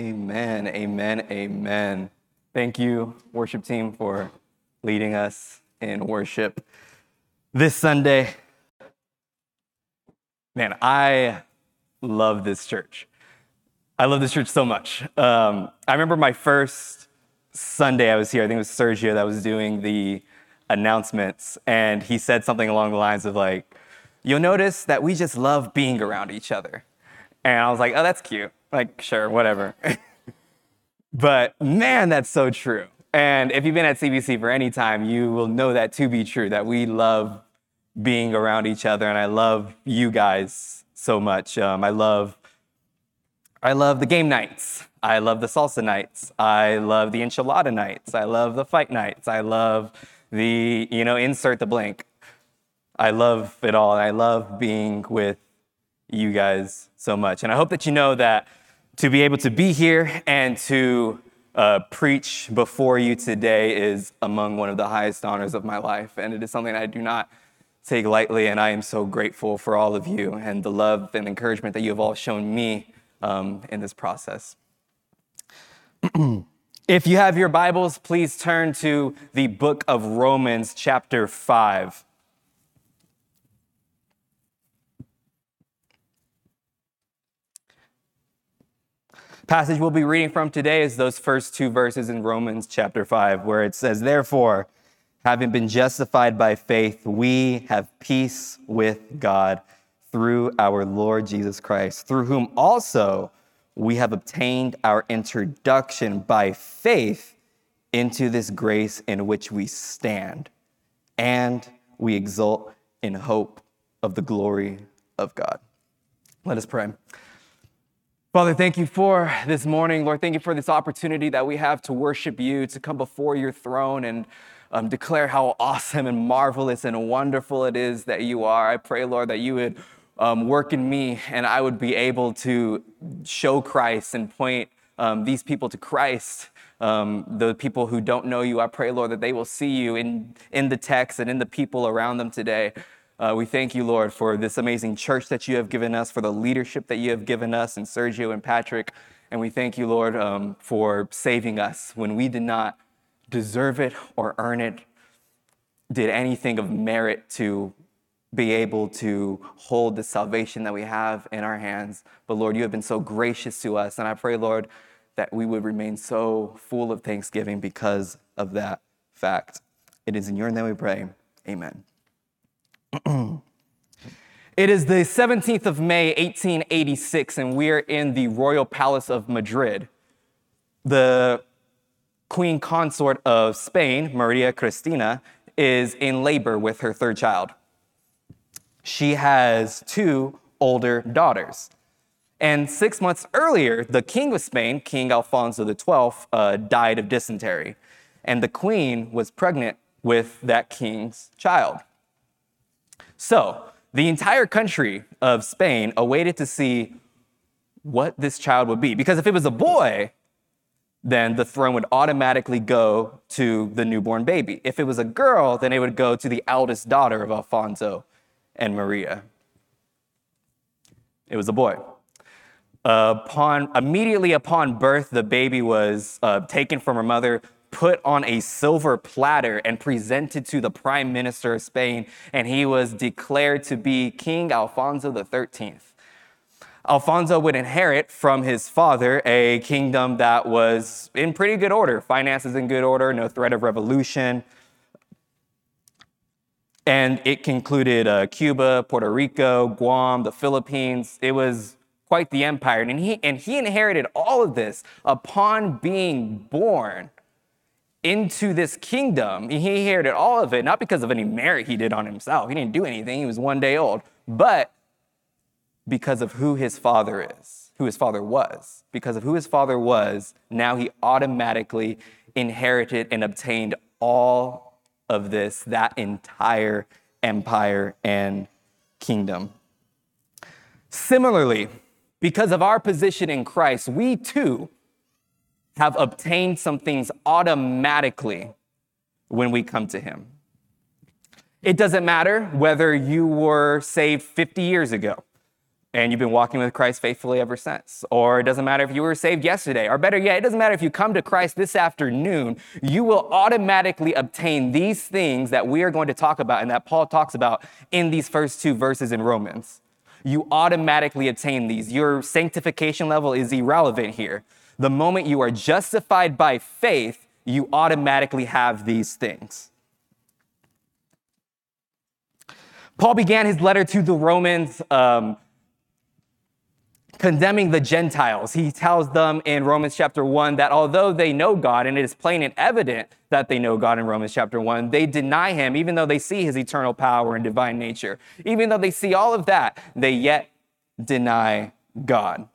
Amen, amen, amen. Thank you, worship team, for leading us in worship this Sunday. Man, I love this church. I love this church so much. Um, I remember my first Sunday I was here, I think it was Sergio that was doing the announcements, and he said something along the lines of like, You'll notice that we just love being around each other. And I was like, Oh, that's cute. Like, sure, whatever. but man, that's so true. And if you've been at CBC for any time, you will know that to be true, that we love being around each other. And I love you guys so much. Um, I love, I love the game nights. I love the salsa nights. I love the enchilada nights. I love the fight nights. I love the, you know, insert the blank. I love it all. And I love being with you guys so much. And I hope that you know that to be able to be here and to uh, preach before you today is among one of the highest honors of my life. And it is something I do not take lightly. And I am so grateful for all of you and the love and encouragement that you have all shown me um, in this process. if you have your Bibles, please turn to the book of Romans, chapter 5. Passage we'll be reading from today is those first two verses in Romans chapter 5, where it says, Therefore, having been justified by faith, we have peace with God through our Lord Jesus Christ, through whom also we have obtained our introduction by faith into this grace in which we stand, and we exult in hope of the glory of God. Let us pray. Father, thank you for this morning. Lord, thank you for this opportunity that we have to worship you, to come before your throne and um, declare how awesome and marvelous and wonderful it is that you are. I pray, Lord, that you would um, work in me and I would be able to show Christ and point um, these people to Christ. Um, the people who don't know you, I pray, Lord, that they will see you in, in the text and in the people around them today. Uh, we thank you, Lord, for this amazing church that you have given us, for the leadership that you have given us, and Sergio and Patrick. And we thank you, Lord, um, for saving us when we did not deserve it or earn it, did anything of merit to be able to hold the salvation that we have in our hands. But Lord, you have been so gracious to us. And I pray, Lord, that we would remain so full of thanksgiving because of that fact. It is in your name we pray. Amen. It is the 17th of May, 1886, and we're in the Royal Palace of Madrid. The Queen Consort of Spain, Maria Cristina, is in labor with her third child. She has two older daughters. And six months earlier, the King of Spain, King Alfonso XII, uh, died of dysentery. And the Queen was pregnant with that king's child. So, the entire country of Spain awaited to see what this child would be. Because if it was a boy, then the throne would automatically go to the newborn baby. If it was a girl, then it would go to the eldest daughter of Alfonso and Maria. It was a boy. Upon, immediately upon birth, the baby was uh, taken from her mother, put on a silver platter and presented to the prime minister of Spain, and he was declared to be King Alfonso XIII. Alfonso would inherit from his father a kingdom that was in pretty good order, finances in good order, no threat of revolution. And it concluded uh, Cuba, Puerto Rico, Guam, the Philippines. It was quite the empire. And he, and he inherited all of this upon being born into this kingdom. He inherited all of it, not because of any merit he did on himself. He didn't do anything, he was one day old, but because of who his father is, who his father was. Because of who his father was, now he automatically inherited and obtained all of this, that entire empire and kingdom. Similarly, because of our position in Christ, we too have obtained some things automatically when we come to Him. It doesn't matter whether you were saved 50 years ago. and you've been walking with Christ faithfully ever since. Or it doesn't matter if you were saved yesterday, or better yet, it doesn't matter if you come to Christ this afternoon, you will automatically obtain these things that we are going to talk about and that Paul talks about in these first two verses in Romans. You automatically obtain these. Your sanctification level is irrelevant here. The moment you are justified by faith, you automatically have these things. Paul began his letter to the Romans. Um, condemning the Gentiles. He tells them in Romans chapter 1 that although they know God, and it is plain and evident that they know God in Romans chapter 1, they deny him even though they see his eternal power and divine nature. Even though they see all of that, they yet deny God.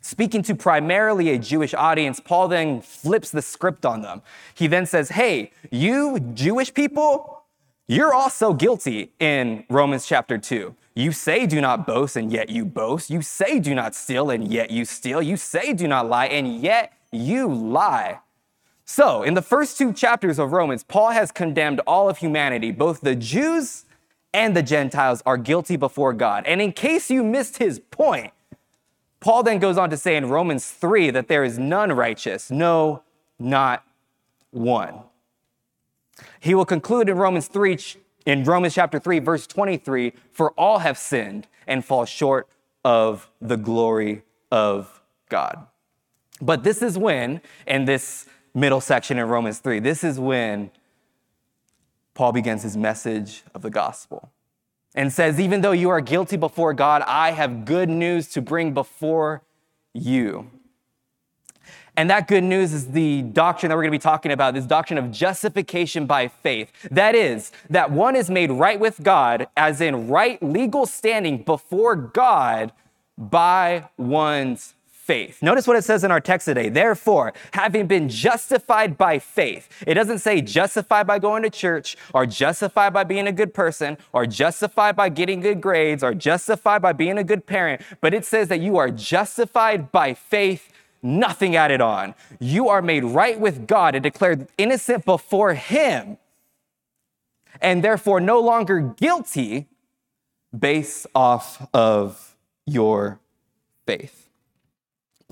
Speaking to primarily a Jewish audience, Paul then flips the script on them. He then says, Hey, you Jewish people, you're also guilty in Romans chapter 2. You say do not boast, and yet you boast. You say do not steal, and yet you steal. You say do not lie, and yet you lie. So, in the first two chapters of Romans, Paul has condemned all of humanity. Both the Jews and the Gentiles are guilty before God. And in case you missed his point, Paul then goes on to say in Romans 3 that there is none righteous, no, not one. He will conclude in Romans 3 in Romans chapter 3, verse 23, for all have sinned and fall short of the glory of God. But this is when, in this middle section in Romans 3, this is when Paul begins his message of the gospel and says, Even though you are guilty before God, I have good news to bring before you. And that good news is the doctrine that we're going to be talking about, this doctrine of justification by faith. That is, that one is made right with God, as in right legal standing before God by one's faith. Notice what it says in our text today. Therefore, having been justified by faith, it doesn't say justified by going to church, or justified by being a good person, or justified by getting good grades, or justified by being a good parent, but it says that you are justified by faith nothing added on. You are made right with God and declared innocent before Him, and therefore no longer guilty based off of your faith.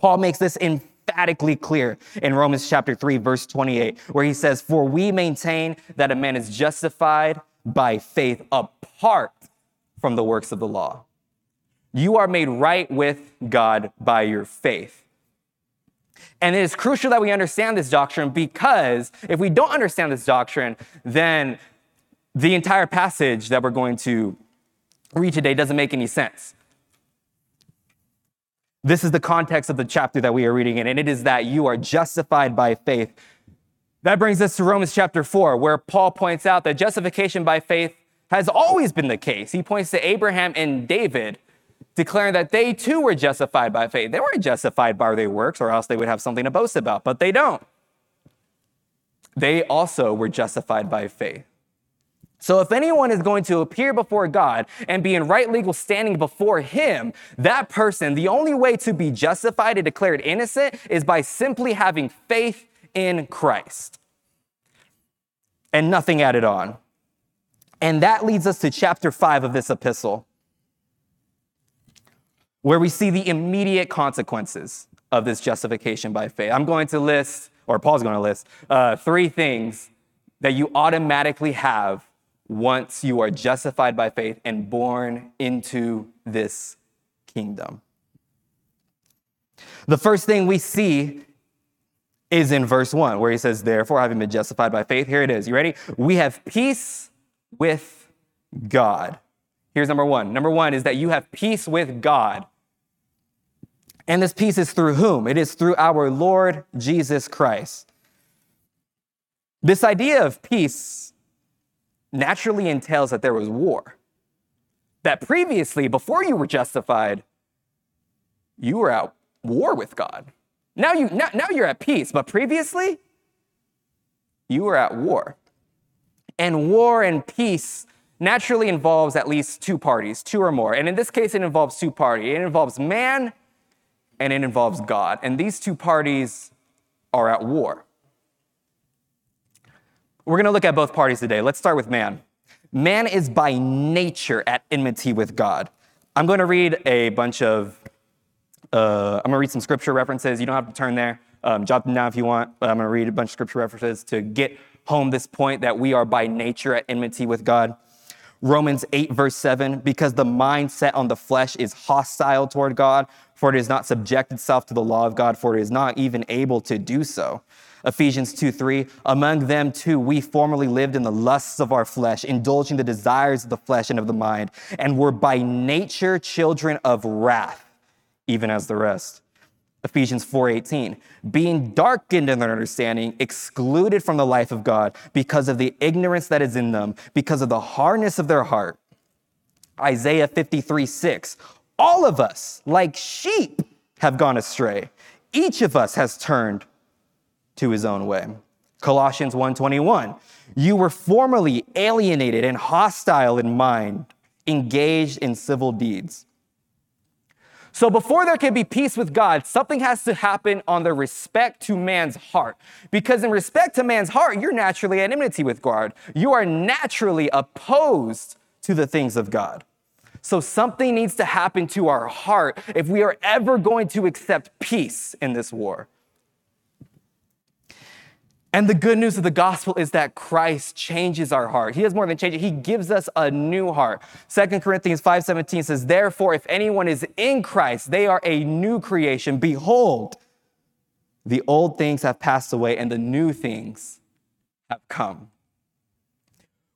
Paul makes this emphatically clear in Romans chapter 3, verse 28, where he says, For we maintain that a man is justified by faith apart from the works of the law. You are made right with God by your faith. And it is crucial that we understand this doctrine because if we don't understand this doctrine, then the entire passage that we're going to read today doesn't make any sense. This is the context of the chapter that we are reading in, and it is that you are justified by faith. That brings us to Romans chapter 4, where Paul points out that justification by faith has always been the case. He points to Abraham and David declaring that they too were justified by faith. They weren't justified by their works, or else they would have something to boast about, but they don't. They also were justified by faith. So, if anyone is going to appear before God and be in right legal standing before Him, that person, the only way to be justified and declared innocent is by simply having faith in Christ and nothing added on. And that leads us to chapter 5 of this epistle where we see the immediate consequences of this justification by faith. I'm going to list, or Paul's going to list, uh, three things that you automatically have once you are justified by faith and born into this kingdom. The first thing we see is in verse 1, where he says, Therefore, having been justified by faith, here it is. You ready? We have peace with God. Here's number one. Number one is that you have peace with God. And this peace is through whom? It is through our Lord Jesus Christ. This idea of peace naturally entails that there was war. That previously, before you were justified, you were at war with God. Now, you, now, now you're at peace, but previously, you were at war. And war and peace naturally involves at least two parties, two or more. And in this case, it involves two parties. It involves man and it involves God. And these two parties are at war. We're going to look at both parties today. Let's start with man. Man is by nature at enmity with God. I'm going to read a bunch of, uh, I'm going to read some scripture references. You don't have to turn there. Um, jot them down if you want, but I'm going to read a bunch of scripture references to get home this point that we are by nature at enmity with God. Romans 8, verse 7, because the mind set on the flesh is hostile toward God, for it is not subject itself to the law of God, for it is not even able to do so. Ephesians 2 3, among them too, we formerly lived in the lusts of our flesh, indulging the desires of the flesh and of the mind, and were by nature children of wrath, even as the rest. Ephesians 4:18, being darkened in their understanding, excluded from the life of God because of the ignorance that is in them, because of the hardness of their heart. Isaiah 53:6, all of us, like sheep, have gone astray. Each of us has turned to his own way. Colossians 1:21, you were formerly alienated and hostile in mind, engaged in civil deeds. So before there can be peace with God, something has to happen on the respect to man's heart. Because in respect to man's heart, you're naturally at enmity with God. You are naturally opposed to the things of God. So something needs to happen to our heart if we are ever going to accept peace in this war. And the good news of the gospel is that Christ changes our heart. He does more than change it. He gives us a new heart. 2 Corinthians 5:17 says, "Therefore if anyone is in Christ, they are a new creation. Behold, the old things have passed away and the new things have come."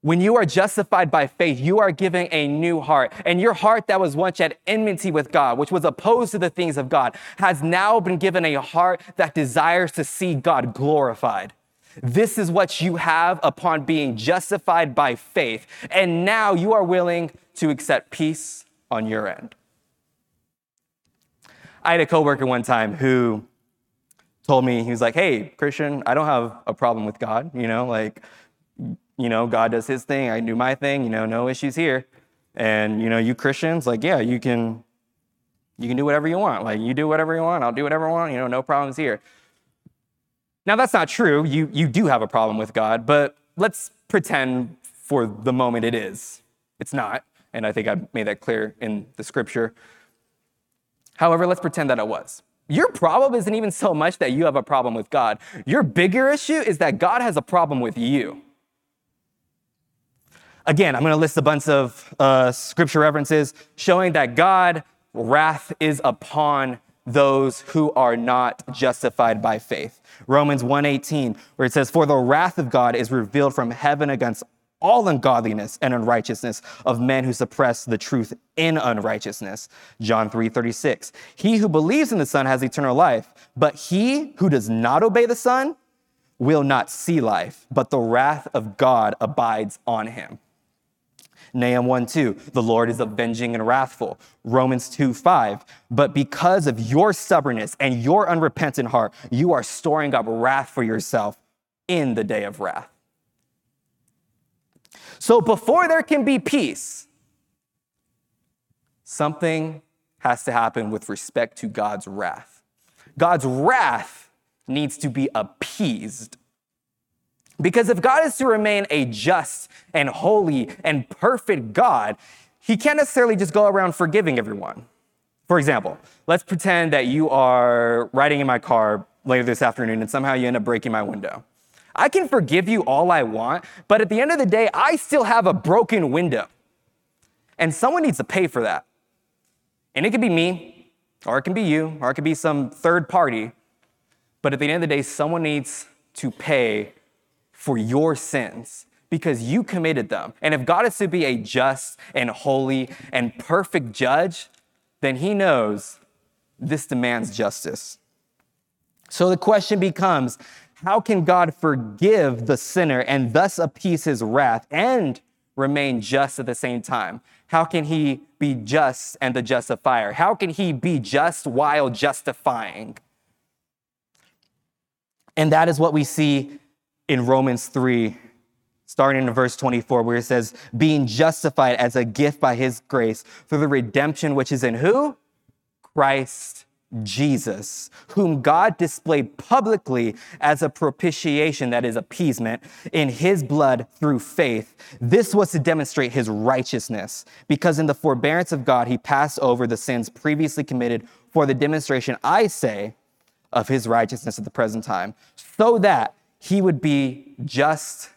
When you are justified by faith, you are given a new heart. And your heart that was once at enmity with God, which was opposed to the things of God, has now been given a heart that desires to see God glorified. This is what you have upon being justified by faith. And now you are willing to accept peace on your end. I had a coworker one time who told me, he was like, hey, Christian, I don't have a problem with God. You know, like, you know, God does his thing, I do my thing, you know, no issues here. And, you know, you Christians, like, yeah, you can, you can do whatever you want. Like, you do whatever you want, I'll do whatever I want, you know, no problems here. Now, that's not true. You, you do have a problem with God, but let's pretend for the moment it is. It's not. And I think I made that clear in the scripture. However, let's pretend that it was. Your problem isn't even so much that you have a problem with God. Your bigger issue is that God has a problem with you. Again, I'm going to list a bunch of uh, scripture references showing that God wrath is upon those who are not justified by faith. Romans 1:18 where it says for the wrath of God is revealed from heaven against all ungodliness and unrighteousness of men who suppress the truth in unrighteousness. John 3:36. He who believes in the Son has eternal life, but he who does not obey the Son will not see life, but the wrath of God abides on him. Nahum 1 2, the Lord is avenging and wrathful. Romans 2 5, but because of your stubbornness and your unrepentant heart, you are storing up wrath for yourself in the day of wrath. So before there can be peace, something has to happen with respect to God's wrath. God's wrath needs to be appeased because if God is to remain a just and holy and perfect God, he can't necessarily just go around forgiving everyone. For example, let's pretend that you are riding in my car later this afternoon and somehow you end up breaking my window. I can forgive you all I want, but at the end of the day, I still have a broken window. And someone needs to pay for that. And it could be me, or it can be you, or it could be some third party. But at the end of the day, someone needs to pay for your sins because you committed them. And if God is to be a just and holy and perfect judge, then he knows this demands justice. So the question becomes how can God forgive the sinner and thus appease his wrath and remain just at the same time? How can he be just and the justifier? How can he be just while justifying? And that is what we see in Romans 3, starting in verse 24, where it says, being justified as a gift by his grace through the redemption which is in who? Christ Jesus, whom God displayed publicly as a propitiation, that is, appeasement, in his blood through faith. This was to demonstrate his righteousness, because in the forbearance of God, he passed over the sins previously committed for the demonstration, I say, of his righteousness at the present time, so that he would be just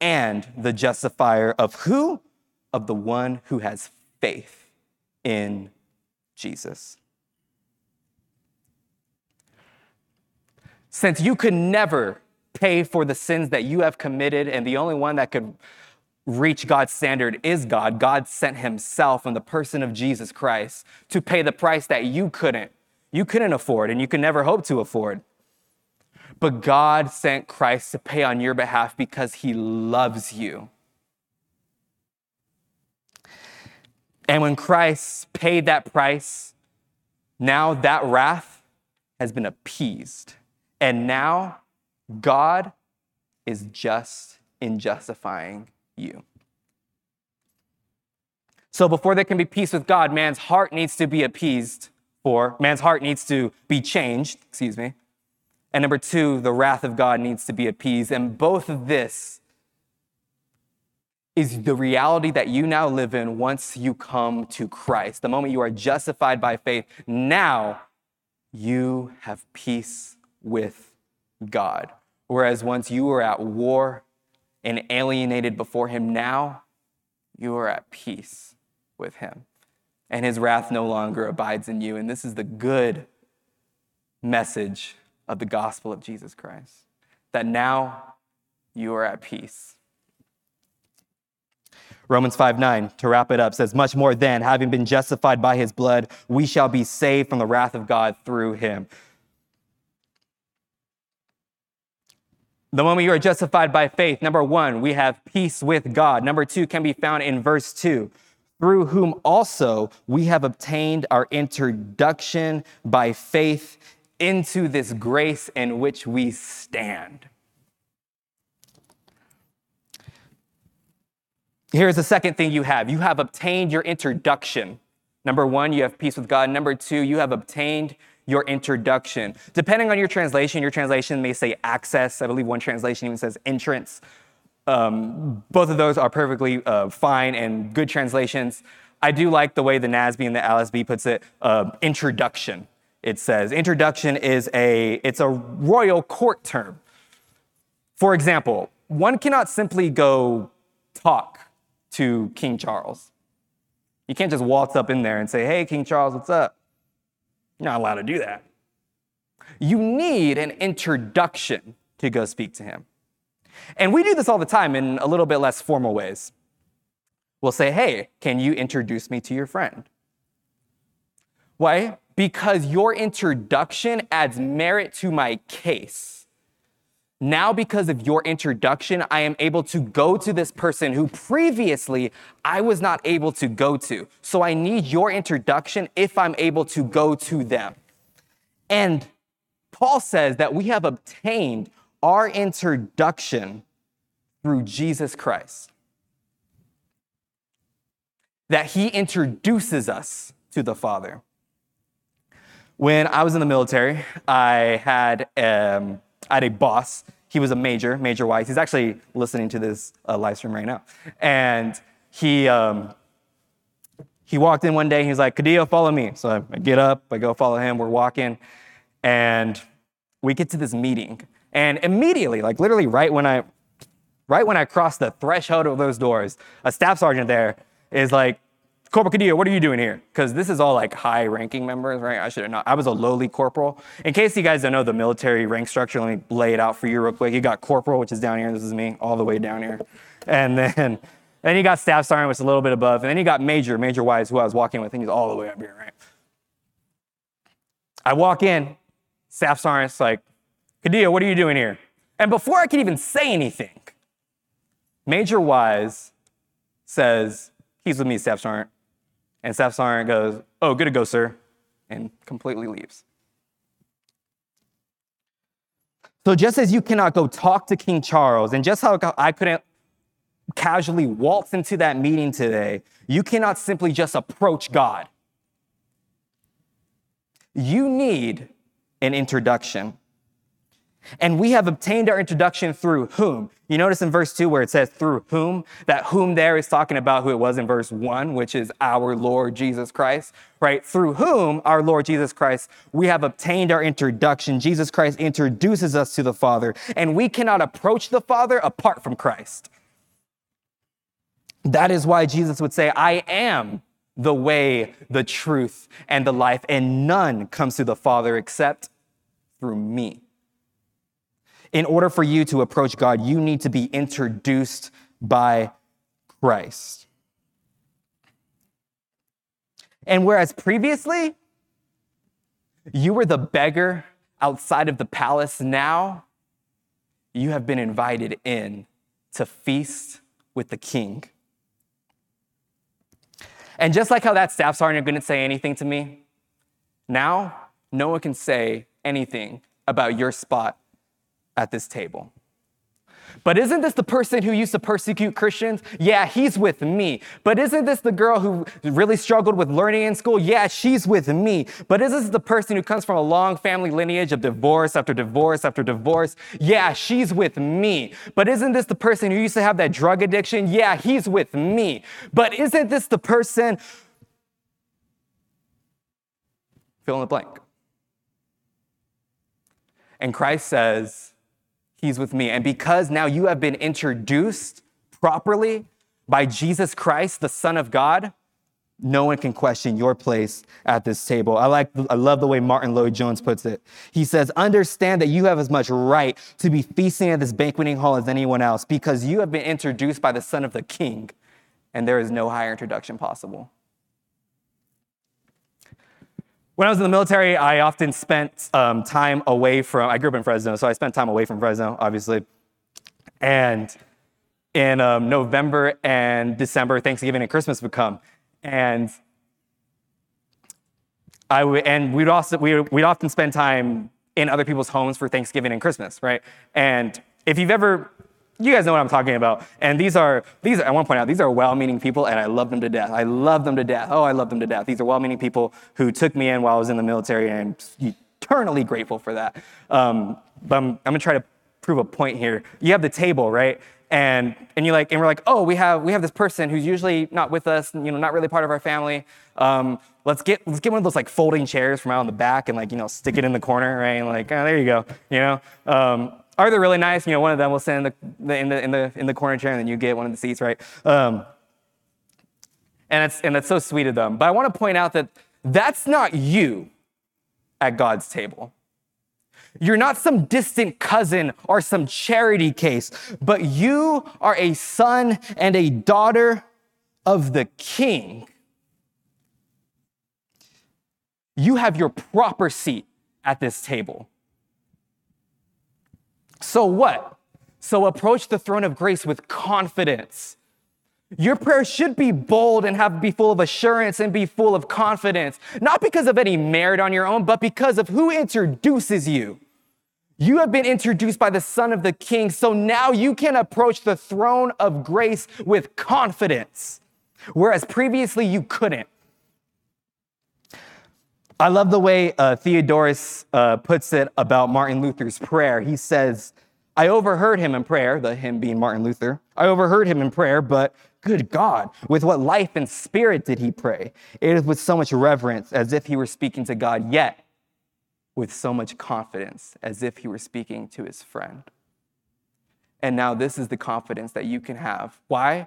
and the justifier of who? Of the one who has faith in Jesus. Since you could never pay for the sins that you have committed, and the only one that could reach God's standard is God, God sent Himself in the person of Jesus Christ to pay the price that you couldn't. You couldn't afford, and you could never hope to afford. But God sent Christ to pay on your behalf because He loves you. And when Christ paid that price, now that wrath has been appeased. And now God is just in justifying you. So before there can be peace with God, man's heart needs to be appeased for, man's heart needs to be changed, excuse me. And number two, the wrath of God needs to be appeased. And both of this is the reality that you now live in once you come to Christ. The moment you are justified by faith, now you have peace with God. Whereas once you were at war and alienated before Him, now you are at peace with Him. And His wrath no longer abides in you. And this is the good message of the gospel of Jesus Christ that now you are at peace. Romans 5 9, to wrap it up, says, Much more then, having been justified by his blood, we shall be saved from the wrath of God through him. The moment you are justified by faith, number one, we have peace with God. Number two can be found in verse two, through whom also we have obtained our introduction by faith into this grace in which we stand. Here's the second thing you have you have obtained your introduction. Number one, you have peace with God. Number two, you have obtained your introduction. Depending on your translation, your translation may say access. I believe one translation even says entrance. Um, both of those are perfectly uh, fine and good translations. I do like the way the NASB and the LSB puts it, uh, introduction. It says introduction is a, it's a royal court term. For example, one cannot simply go talk to King Charles. You can't just waltz up in there and say, hey, King Charles, what's up? You're not allowed to do that. You need an introduction to go speak to him. And we do this all the time in a little bit less formal ways. We'll say, hey, can you introduce me to your friend? Why? Because your introduction adds merit to my case. Now, because of your introduction, I am able to go to this person who previously I was not able to go to. So I need your introduction if I'm able to go to them. And Paul says that we have obtained our introduction through Jesus Christ. That he introduces us to the Father. When I was in the military, I had um, I had a boss. He was a major, Major Wise. He's actually listening to this uh, live stream right now. And he, um, he walked in one day. He's like, Cadillo, follow me. So I, get up, I go follow him. We're walking. And we get to this meeting. And immediately, like literally right when I, right when I cross the threshold of those doors, a staff sergeant there is like, Corporal Cadillo, what are you doing here? Because this is all like high ranking members, right? I should have not. I was a lowly corporal. In case you guys don't know the military rank structure, let me lay it out for you real quick. You got corporal, which is down here. This is me, all the way down here. And then, then you got staff sergeant, which is a little bit above. And then you got major, Major Wise, who I was walking with, and he's all the way up here, right? I walk in, staff sergeant's like, Cadillo, what are you doing here? And before I can even say anything, Major Wise says, he's with me, staff sergeant. And Staff Sergeant goes, Oh, good to go, sir, and completely leaves. So, just as you cannot go talk to King Charles, and just how I couldn't casually waltz into that meeting today, you cannot simply just approach God. you need an introduction. And we have obtained our introduction through whom? You notice in verse 2 where it says through whom, that whom there is talking about who it was in verse 1, which is our Lord Jesus Christ, right? Through whom, our Lord Jesus Christ, we have obtained our introduction. Jesus Christ introduces us to the Father, and we cannot approach the Father apart from Christ. That is why Jesus would say, I am the way, the truth, and the life, and none comes to the Father except through me. In order for you to approach God, you need to be introduced by Christ. And whereas previously you were the beggar outside of the palace, now you have been invited in to feast with the king. And just like how that staff sergeant couldn't say anything to me, now no one can say anything about your spot at this table. But isn't this the person who used to persecute Christians? Yeah, he's with me. But isn't this the girl who really struggled with learning in school? Yeah, she's with me. But isn't this the person who comes from a long family lineage of divorce after divorce after divorce? Yeah, she's with me. But isn't this the person who used to have that drug addiction? Yeah, he's with me. But isn't this the person? Fill in the blank. And Christ says, He's with me. And because now you have been introduced properly by Jesus Christ, the Son of God, no one can question your place at this table. I like I love the way Martyn Lloyd-Jones puts it. He says, "Understand that you have as much right to be feasting at this banqueting hall as anyone else because you have been introduced by the son of the king, and there is no higher introduction possible." When I was in the military, I often spent um, time away from, I grew up in Fresno, so I spent time away from Fresno, obviously. And in um, November and December, Thanksgiving and Christmas would come. And I would, and we'd also, we, we'd often spend time in other people's homes for Thanksgiving and Christmas, right? And if you've ever you guys know what I'm talking about. And these are, these I want to point out, these are well-meaning people and I love them to death. I love them to death. Oh, I love them to death. These are well-meaning people who took me in while I was in the military and I'm eternally grateful for that. Um, but I'm, I'm gonna try to prove a point here. You have the table, right? And, and you like, and we're like, oh, we have, we have this person who's usually not with us, you know, not really part of our family. Um, let's get, let's get one of those like folding chairs from out in the back and like, you know, stick it in the corner, right? And like, oh, there you go, you know? Um, are they really nice? You know, one of them will sit in the, in the, in the, in the corner chair and then you get one of the seats, right? Um, and, it's, and that's so sweet of them. But I want to point out that that's not you at God's table. You're not some distant cousin or some charity case, but you are a son and a daughter of the king. You have your proper seat at this table. So what? So approach the throne of grace with confidence. Your prayer should be bold and have be full of assurance and be full of confidence, not because of any merit on your own, but because of who introduces you. You have been introduced by the Son of the King, so now you can approach the throne of grace with confidence, whereas previously you couldn't. I love the way uh, Theodorus uh, puts it about Martin Luther's prayer. He says, I overheard him in prayer, the him being Martin Luther. I overheard him in prayer, but good God, with what life and spirit did he pray? It is with so much reverence, as if he were speaking to God, yet with so much confidence, as if he were speaking to his friend. And now this is the confidence that you can have. Why?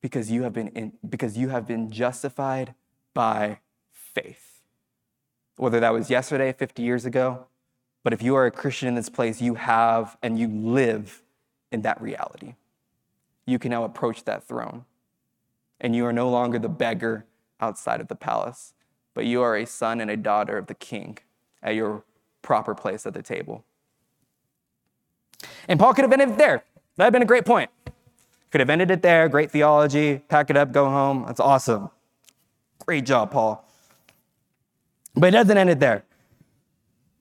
Because you have been, in, because you have been justified by faith whether that was yesterday, 50 years ago. But if you are a Christian in this place, you have and you live in that reality. You can now approach that throne. And you are no longer the beggar outside of the palace, but you are a son and a daughter of the king at your proper place at the table. And Paul could have ended it there. That would have been a great point. Could have ended it there. Great theology. Pack it up, go home. That's awesome. Great job, Paul. But it doesn't end it there.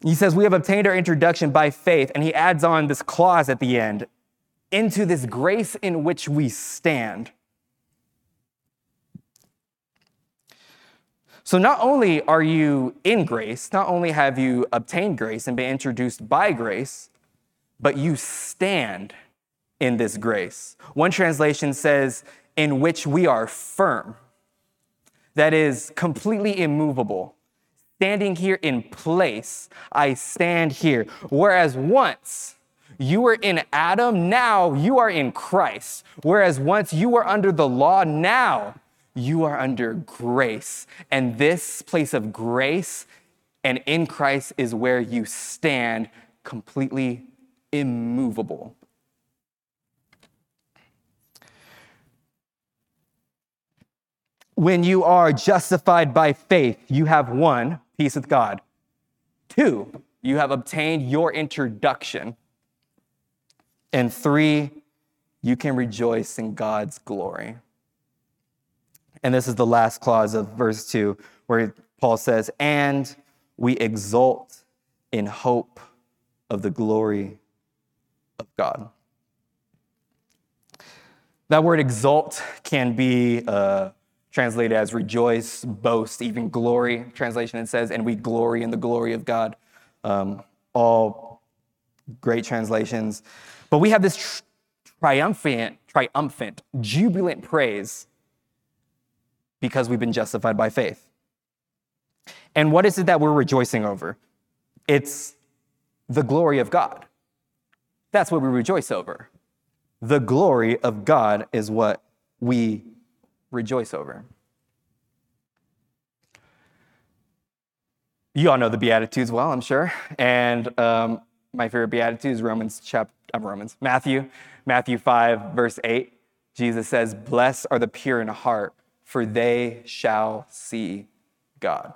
He says, We have obtained our introduction by faith, and he adds on this clause at the end into this grace in which we stand. So not only are you in grace, not only have you obtained grace and been introduced by grace, but you stand in this grace. One translation says, in which we are firm. That is completely immovable. Standing here in place, I stand here. Whereas once you were in Adam, now you are in Christ. Whereas once you were under the law, now you are under grace. And this place of grace and in Christ is where you stand completely immovable. When you are justified by faith, you have one, peace with God. Two, you have obtained your introduction. And three, you can rejoice in God's glory. And this is the last clause of verse 2, where Paul says, And we exult in hope of the glory of God. That word exult can be uh, translated as rejoice, boast, even glory. Translation it says, and we glory in the glory of God. Um, all great translations. But we have this tr- triumphant, triumphant, jubilant praise because we've been justified by faith. And what is it that we're rejoicing over? It's the glory of God. That's what we rejoice over. The glory of God is what we rejoice over. You all know the Beatitudes well, I'm sure. And um, my favorite Beatitude is Romans chapter, uh, Romans, Matthew, Matthew 5, verse 8. Jesus says, Blessed are the pure in heart, for they shall see God.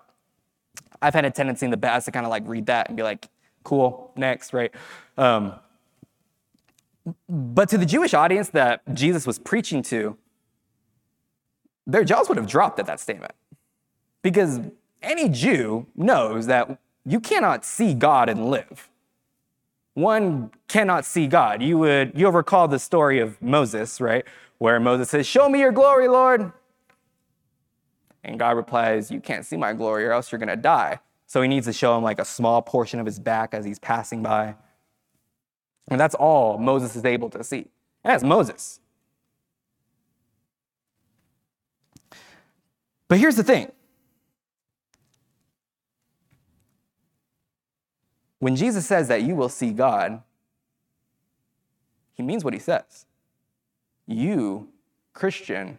I've had a tendency in the past to kind of like read that and be like, cool, next, right? Um, but to the Jewish audience that Jesus was preaching to, their jaws would have dropped at that statement. Because any Jew knows that you cannot see God and live. One cannot see God. You would you'll recall the story of Moses, right? Where Moses says, Show me your glory, Lord. And God replies, You can't see my glory, or else you're going to die. So he needs to show him like a small portion of his back as he's passing by. And that's all Moses is able to see. And that's Moses. But here's the thing when Jesus says that you will see God, he means what he says. You, Christian,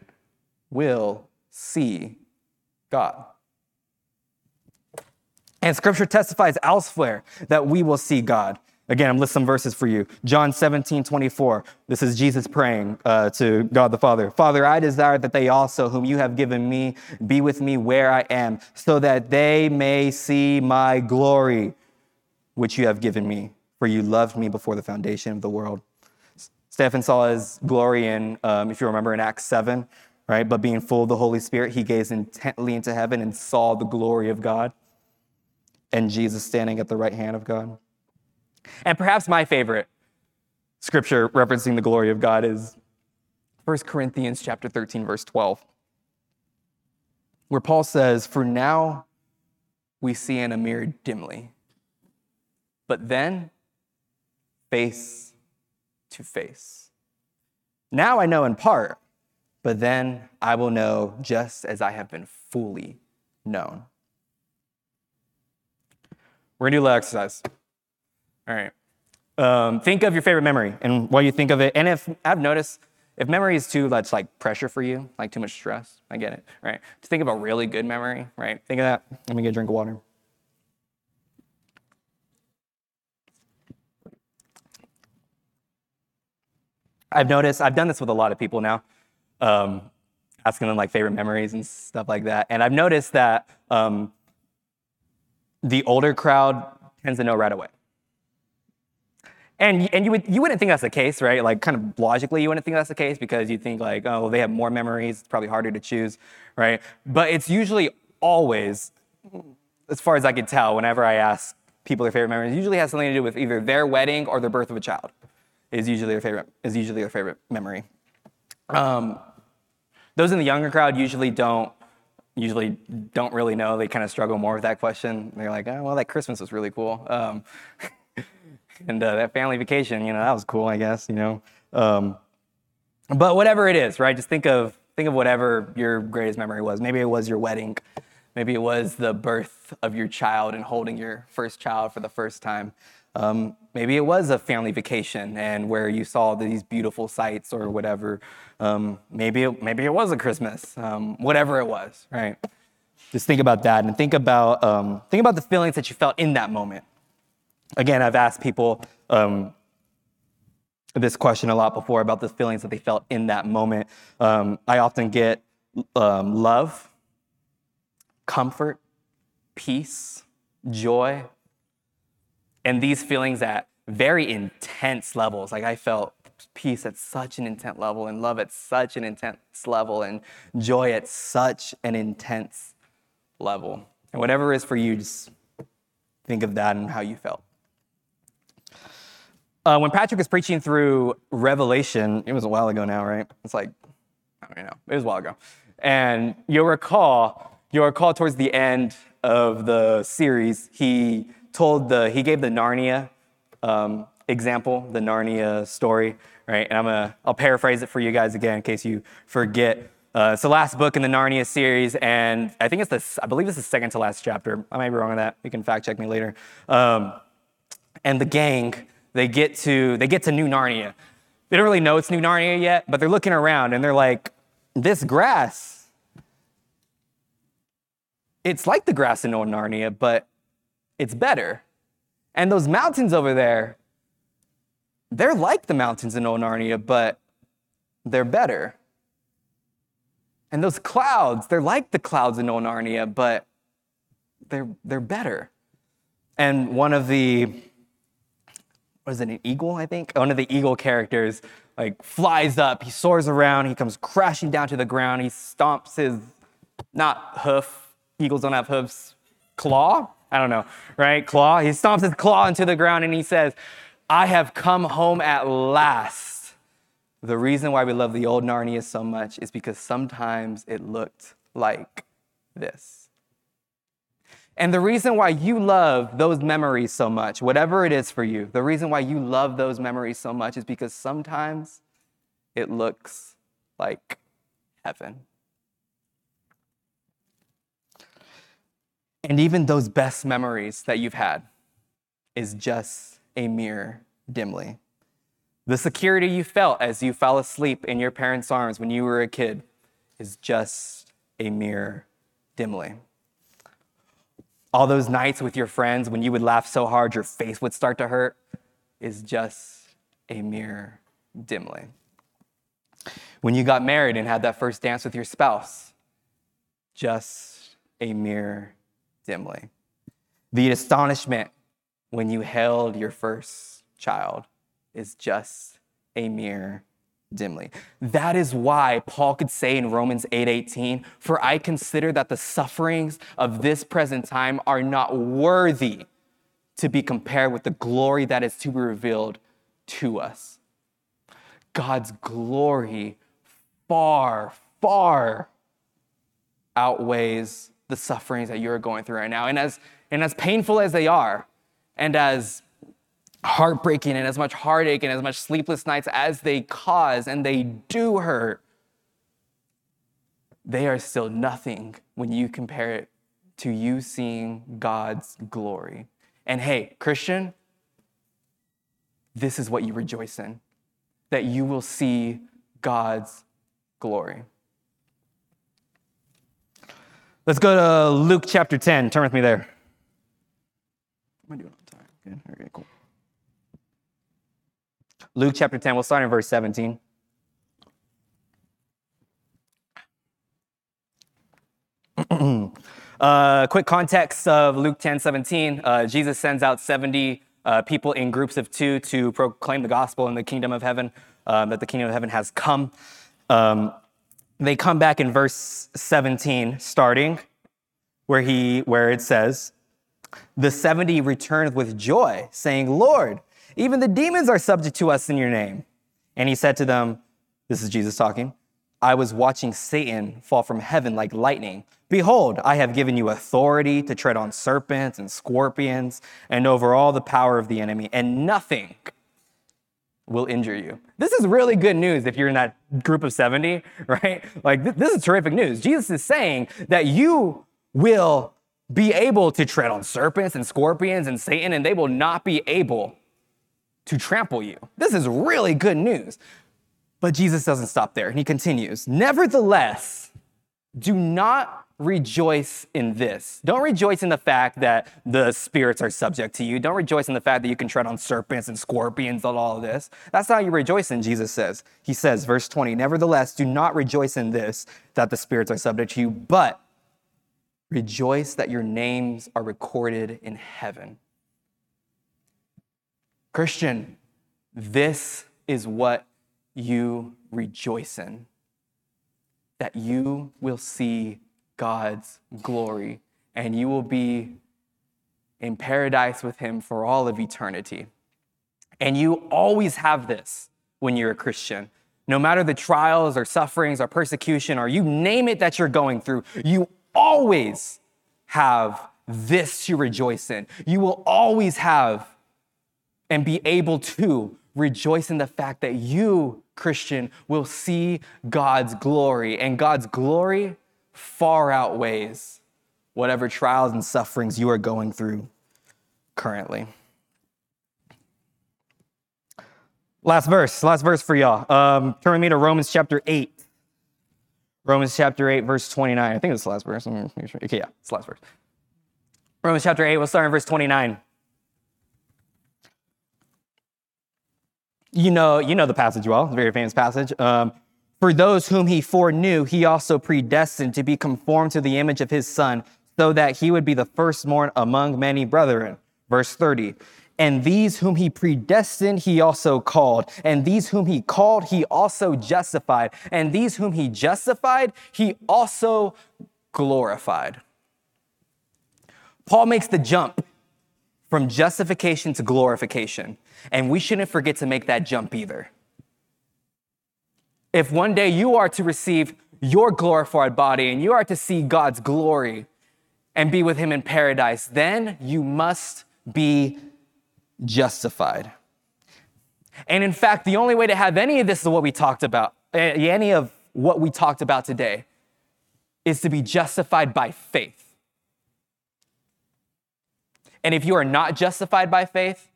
will see God. And scripture testifies elsewhere that we will see God. Again, I'm listing some verses for you. John 17, 24. This is Jesus praying uh, to God the Father. Father, I desire that they also, whom you have given me, be with me where I am, so that they may see my glory, which you have given me, for you loved me before the foundation of the world. Stephen saw his glory in, um, if you remember, in Acts 7, right? But being full of the Holy Spirit, he gazed intently into heaven and saw the glory of God and Jesus standing at the right hand of God. And perhaps my favorite scripture referencing the glory of God is 1 Corinthians chapter 13 verse 12 where Paul says, "For now we see in a mirror dimly, but then face to face. Now I know in part, but then I will know just as I have been fully known. We're gonna do a little exercise. All right. Um, think of your favorite memory and while you think of it. And if I've noticed, if memory is too much like pressure for you, like too much stress, I get it, right? To think of a really good memory, right? Think of that. Let me get a drink of water. I've noticed, I've done this with a lot of people now, um, asking them like favorite memories and stuff like that. And I've noticed that um, the older crowd tends to know right away. And, and you, would, you wouldn't think that's the case, right? Like, kind of logically, you wouldn't think that's the case because you think, like, oh, they have more memories, it's probably harder to choose, right? But it's usually always, as far as I can tell, whenever I ask people their favorite memories, usually has something to do with either their wedding or the birth of a child is usually their favorite is usually their favorite memory. Um, those in the younger crowd usually don't usually don't really know. They kind of struggle more with that question. They're like, oh, well, that Christmas was really cool. Um, and uh, that family vacation, you know, that was cool, I guess, you know. Um, but whatever it is, right? Just think of think of whatever your greatest memory was. Maybe it was your wedding. Maybe it was the birth of your child and holding your first child for the first time. Um, maybe it was a family vacation and where you saw these beautiful sights or whatever. Um, maybe, it, maybe it was a Christmas, um, whatever it was, right? Just think about that and think about, um, think about the feelings that you felt in that moment. Again, I've asked people um, this question a lot before about the feelings that they felt in that moment. Um, I often get love, comfort, peace, joy, and these feelings at very intense levels. Like I felt peace at such an intense level, and love at such an intense level, and joy at such an intense level. And whatever is for you, just think of that and how you felt. Uh, when Patrick was preaching through Revelation, it was a while ago now, right? It's like, I don't know, it was a while ago. And you'll recall, you'll recall towards the end of the series, he told the, he gave the Narnia um, example, the Narnia story, right? And I'm gonna, I'll paraphrase it for you guys again in case you forget. Uh, it's the last book in the Narnia series, and I think it's the, I believe it's the second to last chapter. I might be wrong on that. You can fact check me later. Um, and the gang, they get to, they get to New Narnia. They don't really know it's New Narnia yet, but they're looking around and they're like, this grass, it's like the grass in Old Narnia, but it's better. And those mountains over there, they're like the mountains in Old Narnia, but they're better. And those clouds, they're like the clouds in Old Narnia, but they're, they're better. And one of the, was it an eagle, I think? One of the eagle characters like flies up, he soars around, he comes crashing down to the ground, he stomps his, not hoof, eagles don't have hoofs, claw, I don't know, right? Claw. He stomps his claw into the ground and he says, I have come home at last. The reason why we love the old Narnia so much is because sometimes it looked like this. And the reason why you love those memories so much, whatever it is for you, the reason why you love those memories so much is because sometimes it looks like heaven. And even those best memories that you've had is just a mirror dimly. The security you felt as you fell asleep in your parents' arms when you were a kid is just a mirror dimly. All those nights with your friends when you would laugh so hard your face would start to hurt is just a mirror dimly. When you got married and had that first dance with your spouse, just a mirror dimly. The astonishment when you held your first child is just a mere dimly. That is why Paul could say in Romans 8:18, "For I consider that the sufferings of this present time are not worthy to be compared with the glory that is to be revealed to us." God's glory far, far outweighs the sufferings that you're going through right now. And as, and as painful as they are, and as heartbreaking and as much heartache and as much sleepless nights as they cause, and they do hurt, they are still nothing when you compare it to you seeing God's glory. And hey, Christian, this is what you rejoice in that you will see God's glory. Let's go to Luke chapter 10. Turn with me there. Am I doing on time? Good. Okay, cool. Luke chapter 10, we'll start in verse 17. uh, quick context of Luke 10 17. Uh, Jesus sends out 70 uh, people in groups of two to proclaim the gospel in the kingdom of heaven, um, that the kingdom of heaven has come. Um, they come back in verse 17, starting where he where it says, "The 70 returned with joy, saying, Lord, even the demons are subject to us in your name." And he said to them, this is Jesus talking, I was watching Satan fall from heaven like lightning. Behold, I have given you authority to tread on serpents and scorpions and over all the power of the enemy, and nothing will injure you. This is really good news if you're in that group of 70, right? Like, th- this is terrific news. Jesus is saying that you will be able to tread on serpents and scorpions and Satan, and they will not be able to trample you. This is really good news. But Jesus doesn't stop there, and he continues Nevertheless, do not rejoice in this. Don't rejoice in the fact that the spirits are subject to you. Don't rejoice in the fact that you can tread on serpents and scorpions and all of this. That's not how you rejoice in, Jesus says. He says, verse 20, Nevertheless, do not rejoice in this, that the spirits are subject to you, but rejoice that your names are recorded in heaven. Christian, this is what you rejoice in that you will see God's glory and you will be in paradise with Him for all of eternity. And you always have this when you're a Christian. No matter the trials or sufferings or persecution or you name it that you're going through, you always have this to rejoice in. You will always have and be able to rejoice in the fact that you, Christian, will see God's glory. And God's glory far outweighs whatever trials and sufferings you are going through currently. Last verse, last verse for y'all. Um, turn with me to Romans chapter 8. Romans chapter 8, verse 29. I think it's the last verse. Okay, yeah, it's the last verse. Romans chapter 8, we'll start in verse 29. You know, you know the passage well, a very famous passage. Um, for those whom he foreknew, he also predestined to be conformed to the image of his son, so that he would be the firstborn among many brethren. Verse 30. And these whom he predestined, he also called. And these whom he called, he also justified. And these whom he justified, he also glorified. Paul makes the jump from justification to glorification. And we shouldn't forget to make that jump either. If one day you are to receive your glorified body and you are to see God's glory and be with Him in paradise, then you must be justified. And in fact, the only way to have any of this is what we talked about, eh, any of what we talked about today, is to be justified by faith. And if you are not justified by faith,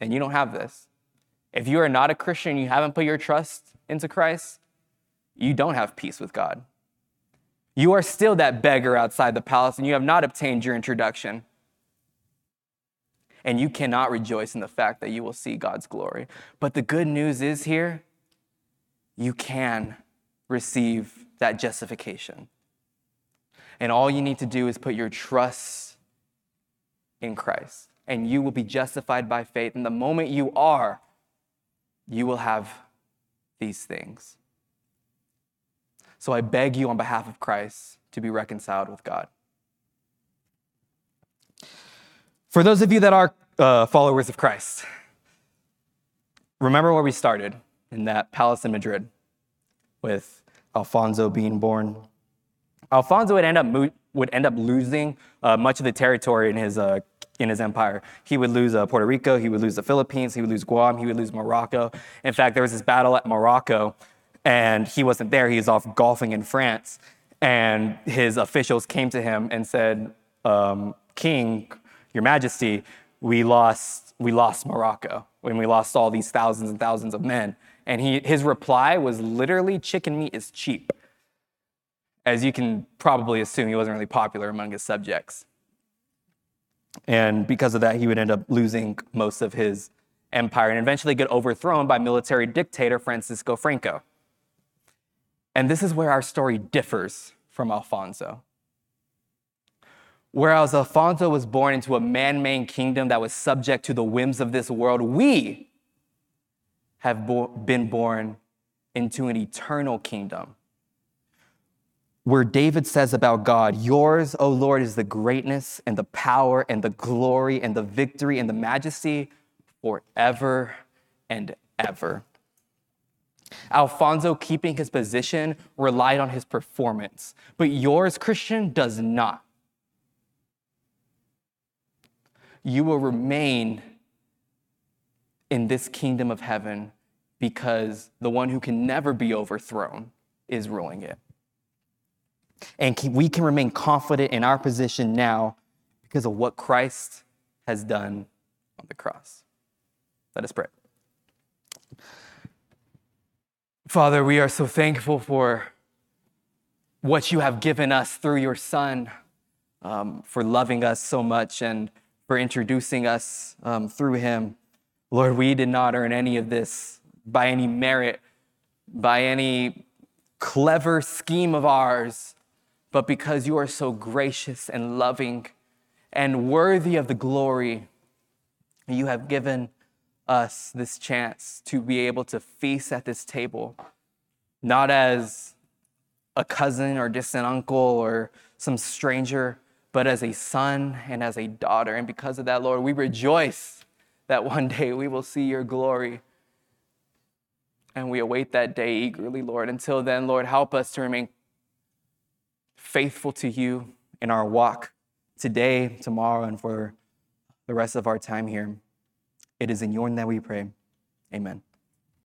then you don't have this. If you are not a Christian, you haven't put your trust into Christ, you don't have peace with God. You are still that beggar outside the palace and you have not obtained your introduction. And you cannot rejoice in the fact that you will see God's glory. But the good news is here, you can receive that justification. And all you need to do is put your trust in Christ, and you will be justified by faith. And the moment you are, you will have these things. So I beg you on behalf of Christ to be reconciled with God. For those of you that are uh, followers of Christ, remember where we started in that palace in Madrid with Alfonso being born. Alfonso would end up, mo- would end up losing uh, much of the territory in his uh, in his empire. He would lose uh, Puerto Rico, he would lose the Philippines, he would lose Guam, he would lose Morocco. In fact, there was this battle at Morocco, and he wasn't there. He was off golfing in France, and his officials came to him and said, um, "King, Your Majesty, we lost we lost Morocco when we lost all these thousands and thousands of men." And he, his reply was literally, "Chicken meat is cheap." As you can probably assume, he wasn't really popular among his subjects. And because of that, he would end up losing most of his empire and eventually get overthrown by military dictator Francisco Franco. And this is where our story differs from Alfonso. Whereas Alfonso was born into a man made kingdom that was subject to the whims of this world, we have bo- been born into an eternal kingdom where David says about God, Yours, O Lord, is the greatness and the power and the glory and the victory and the majesty forever and ever. Alfonso, keeping his position, relied on his performance, but yours, Christian, does not. You will remain in this kingdom of heaven because the one who can never be overthrown is ruling it. And we can remain confident in our position now because of what Christ has done on the cross. Let us pray. Father, we are so thankful for what you have given us through your Son, um, for loving us so much and for introducing us um, through him. Lord, we did not earn any of this by any merit, by any clever scheme of ours, but because you are so gracious and loving and worthy of the glory, you have given us this chance to be able to feast at this table, not as a cousin or distant uncle or some stranger, but as a son and as a daughter. And because of that, Lord, we rejoice that one day we will see your glory. And we await that day eagerly, Lord. Until then, Lord, help us to remain faithful to you in our walk today, tomorrow, and for the rest of our time here. It is in your name that we pray. Amen.